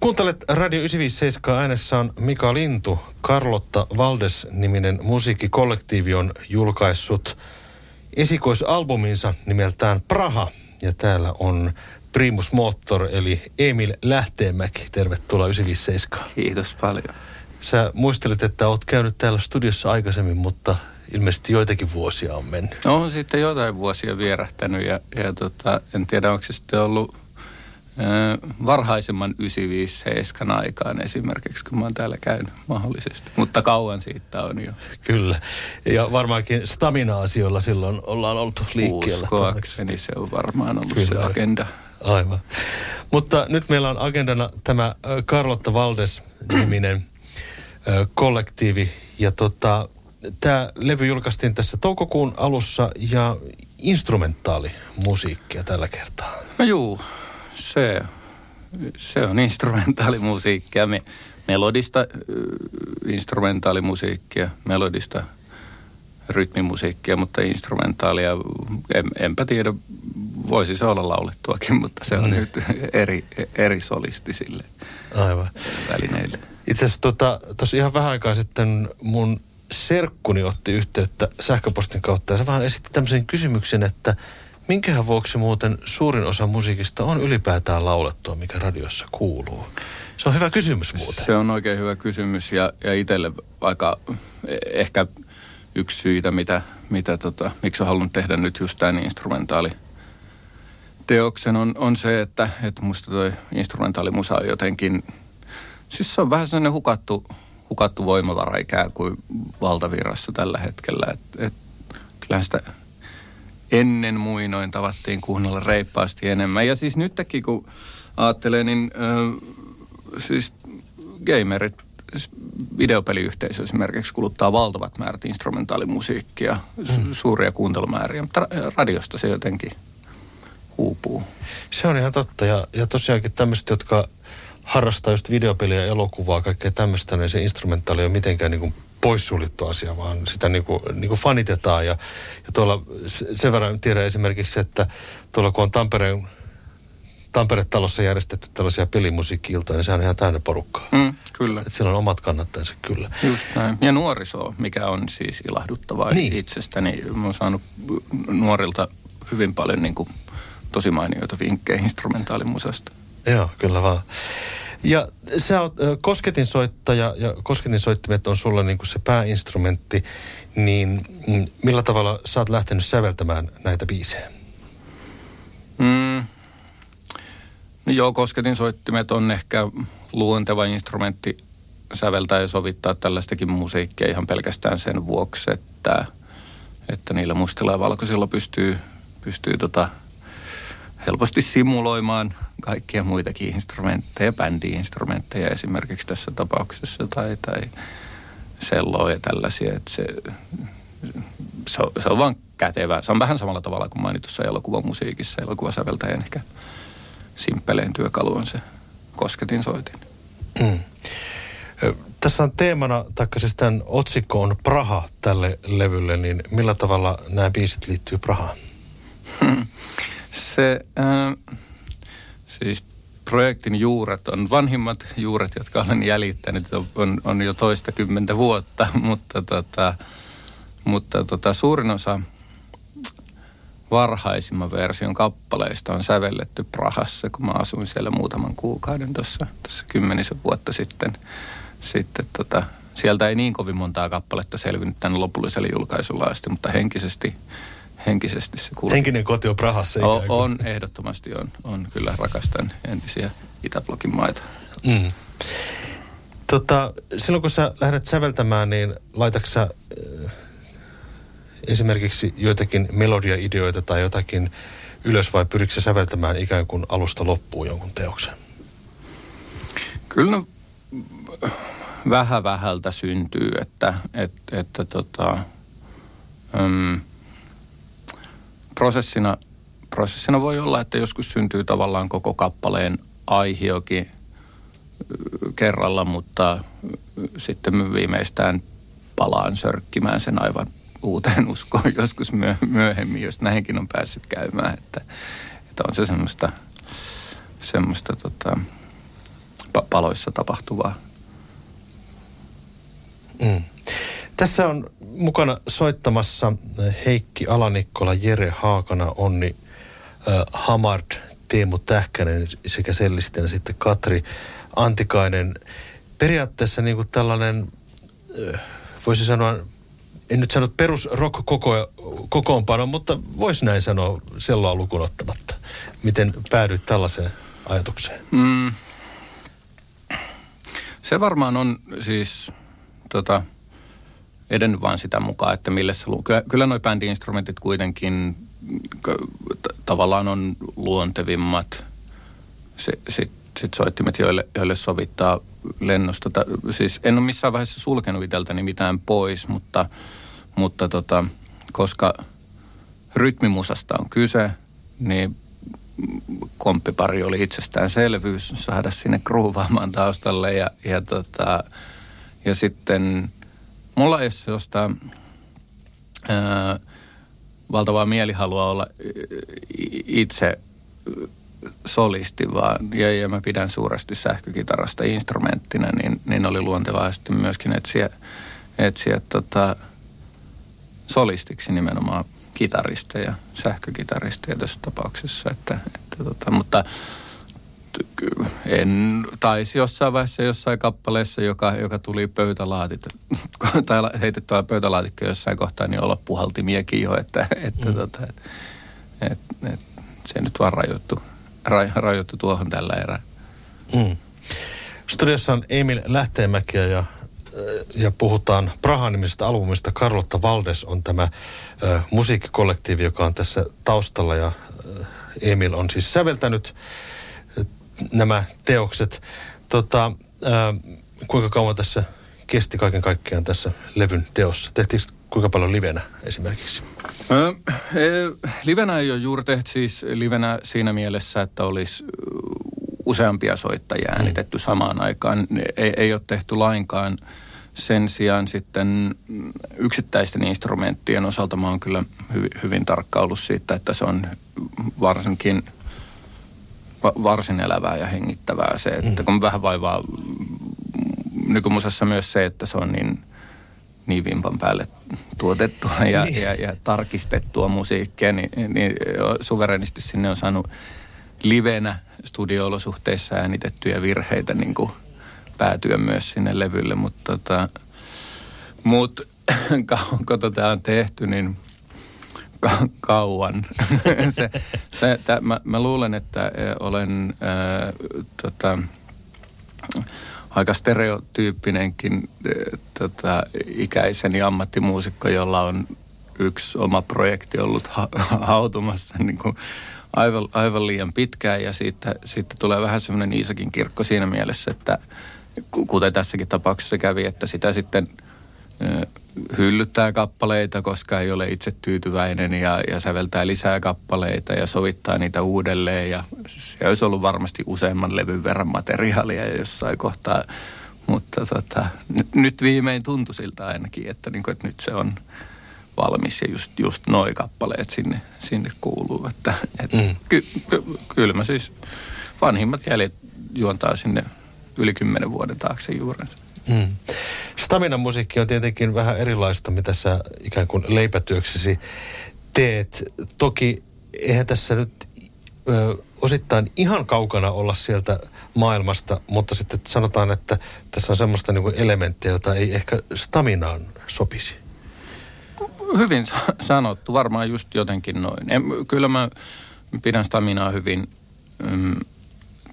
Kuuntelet Radio 957 äänessä on Mika Lintu. Carlotta Valdes-niminen musiikkikollektiivi on julkaissut esikoisalbuminsa nimeltään Praha. Ja täällä on Primus Motor eli Emil Lähteenmäki. Tervetuloa 957. Kiitos paljon. Sä muistelit, että oot käynyt täällä studiossa aikaisemmin, mutta ilmeisesti joitakin vuosia on mennyt. No on sitten jotain vuosia vierähtänyt ja, ja tota, en tiedä, onko se sitten ollut varhaisemman 957 aikaan esimerkiksi, kun mä oon täällä käynyt mahdollisesti. Mutta kauan siitä on jo. Kyllä. Ja varmaankin stamina-asioilla silloin ollaan oltu liikkeellä. Uskoakseni se on varmaan ollut Kyllä. se agenda. Aivan. Mutta nyt meillä on agendana tämä Carlotta Valdes-niminen kollektiivi. Ja tota, tämä levy julkaistiin tässä toukokuun alussa ja instrumentaalimusiikkia tällä kertaa. No juu, se, se on instrumentaalimusiikkia, me, melodista instrumentaalimusiikkia, melodista rytmimusiikkia, mutta instrumentaalia, en, enpä tiedä, voisi se olla laulettuakin, mutta se on mm. nyt eri, eri solistisille Aivan. välineille. Itse asiassa tuossa tota, ihan vähän aikaa sitten mun serkkuni otti yhteyttä sähköpostin kautta ja se vaan esitti tämmöisen kysymyksen, että minkähän vuoksi muuten suurin osa musiikista on ylipäätään laulettua, mikä radiossa kuuluu? Se on hyvä kysymys muuten. Se on oikein hyvä kysymys ja, ja itselle aika ehkä yksi syitä, mitä, mitä tota, miksi olen halunnut tehdä nyt just tämän instrumentaali teoksen on, on se, että, että musta toi instrumentaalimusa on jotenkin, siis se on vähän sellainen hukattu, hukattu voimavara ikään kuin valtavirrassa tällä hetkellä. Et, et, kyllähän sitä ennen muinoin tavattiin kuunnella reippaasti enemmän. Ja siis nytkin kun ajattelee, niin äh, siis gamerit, siis videopeliyhteisö esimerkiksi kuluttaa valtavat määrät instrumentaalimusiikkia, mm. suuria kuuntelumääriä, mutta radiosta se jotenkin uupuu. Se on ihan totta ja, ja tosiaankin tämmöiset, jotka harrastaa just videopeliä, elokuvaa, kaikkea tämmöistä, niin se instrumentaali ole mitenkään niin kuin poissuljettu asia, vaan sitä niin kuin, niin kuin fanitetaan. Ja, ja tuolla sen verran tiedän esimerkiksi, että tuolla kun on Tampereen Tampere-talossa järjestetty tällaisia pelimusiikki niin sehän on ihan täynnä porukkaa. Mm, kyllä. Et siellä on omat kannattajansa kyllä. Just näin. Ja nuoriso, mikä on siis ilahduttavaa niin. itsestäni. Mä oon saanut nuorilta hyvin paljon niin kuin, tosi mainioita vinkkejä instrumentaalimusasta. Joo, kyllä vaan. Ja sä oot kosketinsoittaja ja kosketinsoittimet on sulla niin kuin se pääinstrumentti, niin millä tavalla sä oot lähtenyt säveltämään näitä biisejä? Mm. No joo, kosketinsoittimet on ehkä luonteva instrumentti säveltää ja sovittaa tällaistakin musiikkia ihan pelkästään sen vuoksi, että, että niillä mustilla ja valkoisilla pystyy, pystyy tota helposti simuloimaan kaikkia muitakin instrumentteja, bändi-instrumentteja esimerkiksi tässä tapauksessa tai, tai selloa ja tällaisia. Että se, se, on, se on vaan kätevää. Se on vähän samalla tavalla kuin mainitussa elokuvamusiikissa. Elokuvasäveltäjän ehkä simppelein työkalu on se kosketin soitin. Mm. Tässä on teemana, taikka siis tämän otsikko on Praha tälle levylle, niin millä tavalla nämä biisit liittyy Prahaan? Se, äh, siis projektin juuret on vanhimmat juuret, jotka olen jäljittänyt, on, on jo toista kymmentä vuotta, mutta, tota, mutta tota, suurin osa varhaisimman version kappaleista on sävelletty Prahassa, kun mä asuin siellä muutaman kuukauden tuossa kymmenisen vuotta sitten. Sitten tota, sieltä ei niin kovin montaa kappaletta selvinnyt tänne lopulliselle julkaisulla asti, mutta henkisesti henkisesti se kuuluu. Henkinen koti on Prahassa on, on, ehdottomasti on. On kyllä rakastan entisiä Itäblokin maita. Mm. Tota, silloin kun sä lähdet säveltämään, niin laitatko äh, esimerkiksi joitakin melodiaideoita tai jotakin ylös vai pyritkö sä säveltämään ikään kuin alusta loppuun jonkun teoksen? Kyllä no, vähän vähältä syntyy, että, että, että tota, um, prosessina, prosessina voi olla, että joskus syntyy tavallaan koko kappaleen aihiokin kerralla, mutta sitten viimeistään palaan sörkkimään sen aivan uuteen uskoon joskus myöhemmin, jos näinkin on päässyt käymään. Että, että on se semmoista, semmoista tota, paloissa tapahtuvaa. Mm. Tässä on mukana soittamassa Heikki Alanikkola, Jere Haakana, Onni äh, Hamard, Teemu Tähkänen sekä sellisten sitten Katri Antikainen. Periaatteessa niin kuin tällainen, äh, voisi sanoa, en nyt sano perus rock kokoonpano, mutta voisi näin sanoa selloa lukuun ottamatta. Miten päädyit tällaiseen ajatukseen? Mm. Se varmaan on siis tota, edennyt vaan sitä mukaan, että millä se luo. Kyllä, kyllä nuo bändi-instrumentit kuitenkin t- tavallaan on luontevimmat. Sitten sit soittimet, joille, joille sovittaa lennosta. Siis en ole missään vaiheessa sulkenut itseltäni mitään pois, mutta, mutta tota, koska rytmimusasta on kyse, niin komppipari oli itsestäänselvyys saada sinne kruuvaamaan taustalle ja, ja, tota, ja sitten mulla ei ole sellaista valtavaa mielihalua olla itse solisti, vaan ja, ja mä pidän suuresti sähkökitarasta instrumenttina, niin, niin oli luontevaa sitten myöskin etsiä, etsiä tota, solistiksi nimenomaan kitaristeja, sähkökitaristeja tässä tapauksessa. Että, että tota, mutta en, taisi jossain vaiheessa jossain kappaleessa, joka, joka tuli pöytälaatit, tai heitettyä pöytälaatikko jossain kohtaa, niin olla puhaltimiakin jo, että, että mm. tota, et, et, et, se nyt vaan rajoittu, ra, rajoittu tuohon tällä erää. Mm. Studiossa on Emil Lähteenmäkiä ja ja puhutaan Praha-nimisestä albumista. Carlotta Valdes on tämä ö, musiikkikollektiivi, joka on tässä taustalla ja ö, Emil on siis säveltänyt nämä teokset. Tota, ö, kuinka kauan tässä kesti kaiken kaikkiaan tässä levyn teossa? Tehtiinkö kuinka paljon livenä esimerkiksi? Ö, livenä ei ole juuri tehty siis livenä siinä mielessä, että olisi useampia soittajia äänitetty mm. samaan aikaan. Ei, ei ole tehty lainkaan. Sen sijaan sitten yksittäisten instrumenttien osalta mä oon kyllä hyvin, hyvin tarkka ollut siitä, että se on varsinkin varsin elävää ja hengittävää se, että mm. kun vähän vaivaa nykymusassa myös se, että se on niin, niin vimpan päälle tuotettua ja, niin. ja, ja tarkistettua musiikkia, niin, niin suverenisti sinne on saanut livenä studio-olosuhteissa äänitettyjä virheitä niin kuin päätyä myös sinne levylle, mutta tota, mut, kauanko tätä on tehty, niin ka- kauan. se, se, tä, mä, mä luulen, että e, olen ää, tota, aika stereotyyppinenkin ää, tota, ikäiseni ammattimuusikko, jolla on yksi oma projekti ollut ha- hautumassa niin kuin aivan, aivan liian pitkään ja siitä, siitä tulee vähän semmoinen Iisakin kirkko siinä mielessä, että kuten tässäkin tapauksessa kävi, että sitä sitten hyllyttää kappaleita, koska ei ole itse tyytyväinen ja, ja säveltää lisää kappaleita ja sovittaa niitä uudelleen. Ja se olisi ollut varmasti useamman levyn verran materiaalia jossain kohtaa. Mutta tota, nyt, nyt viimein tuntui siltä ainakin, että, niin kuin, että nyt se on – valmis ja just, just noi kappaleet sinne, sinne kuuluu. Että, et mm. ky, ky, kyllä mä siis vanhimmat jäljet juontaa sinne yli kymmenen vuoden taakse juurensa. Mm. Staminan musiikki on tietenkin vähän erilaista, mitä sä ikään kuin leipätyöksesi teet. Toki eihän tässä nyt ö, osittain ihan kaukana olla sieltä maailmasta, mutta sitten sanotaan, että tässä on semmoista niin elementtiä, jota ei ehkä staminaan sopisi. Hyvin sanottu, varmaan just jotenkin noin. En, kyllä mä pidän staminaa hyvin mm,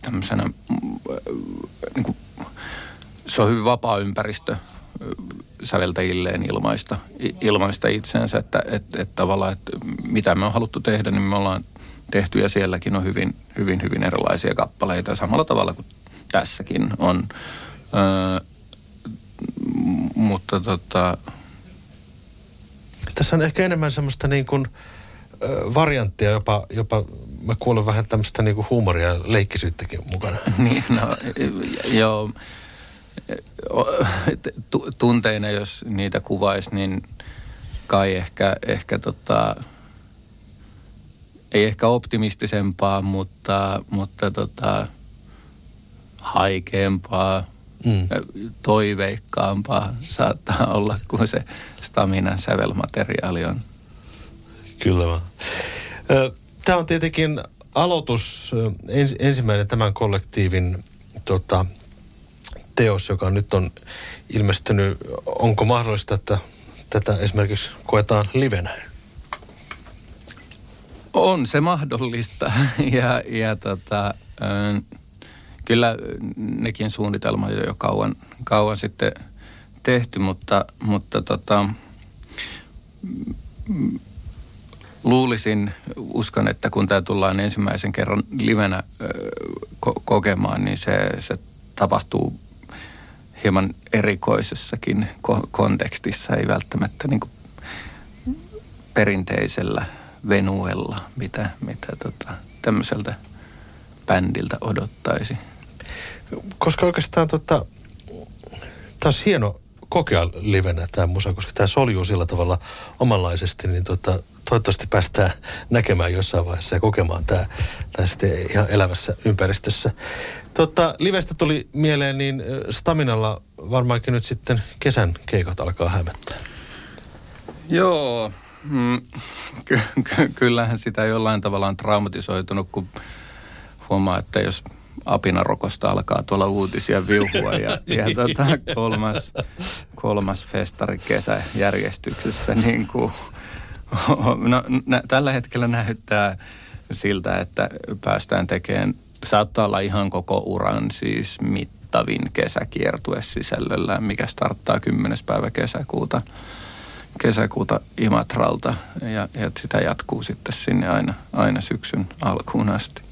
tämmöisenä, mm, niin kuin, se on hyvin vapaa ympäristö säveltäjilleen ilmaista, ilmaista itseensä, että, että, että tavallaan, että mitä me on haluttu tehdä, niin me ollaan tehty ja sielläkin on hyvin, hyvin, hyvin erilaisia kappaleita samalla tavalla kuin tässäkin on. Öö, mutta tota, tässä on ehkä enemmän semmoista niin kuin, varianttia, jopa, jopa mä kuulen vähän tämmöistä niin kuin huumoria ja leikkisyyttäkin mukana. niin, no, joo. Tunteina, jos niitä kuvaisi, niin kai ehkä, ehkä tota, ei ehkä optimistisempaa, mutta, mutta tota, haikeampaa, mm. toiveikkaampaa saattaa olla kuin se staminan sävelmateriaali on. Kyllä vaan. Tämä on tietenkin aloitus, ens, ensimmäinen tämän kollektiivin tota, teos, joka nyt on ilmestynyt. Onko mahdollista, että tätä esimerkiksi koetaan livenä? On se mahdollista ja, ja tota, kyllä nekin suunnitelma jo, jo kauan, kauan sitten tehty, mutta, mutta tota, luulisin, uskon, että kun tämä tullaan ensimmäisen kerran livenä ko- kokemaan, niin se, se tapahtuu hieman erikoisessakin ko- kontekstissa, ei välttämättä niin kuin perinteisellä venuella, mitä, mitä tota, tämmöiseltä bändiltä odottaisi. Koska oikeastaan tota, taas hieno kokea livenä tämä musa, koska tämä soljuu sillä tavalla omanlaisesti, niin tota, toivottavasti päästään näkemään jossain vaiheessa ja kokemaan tämä, tämä sitten ihan elävässä ympäristössä. Tota, livestä tuli mieleen, niin Staminalla varmaankin nyt sitten kesän keikat alkaa hämättää. Joo, mm, ky- ky- kyllähän sitä jollain tavalla on traumatisoitunut, kun huomaa, että jos apinarokosta alkaa tuolla uutisia viuhua ja, ja tota, kolmas, kolmas festari kesäjärjestyksessä niin kuin, no, nä, tällä hetkellä näyttää siltä, että päästään tekemään, saattaa olla ihan koko uran siis mittavin kesäkiertue sisällöllä, mikä starttaa 10. päivä kesäkuuta, kesäkuuta Imatralta ja, ja sitä jatkuu sitten sinne aina, aina syksyn alkuun asti.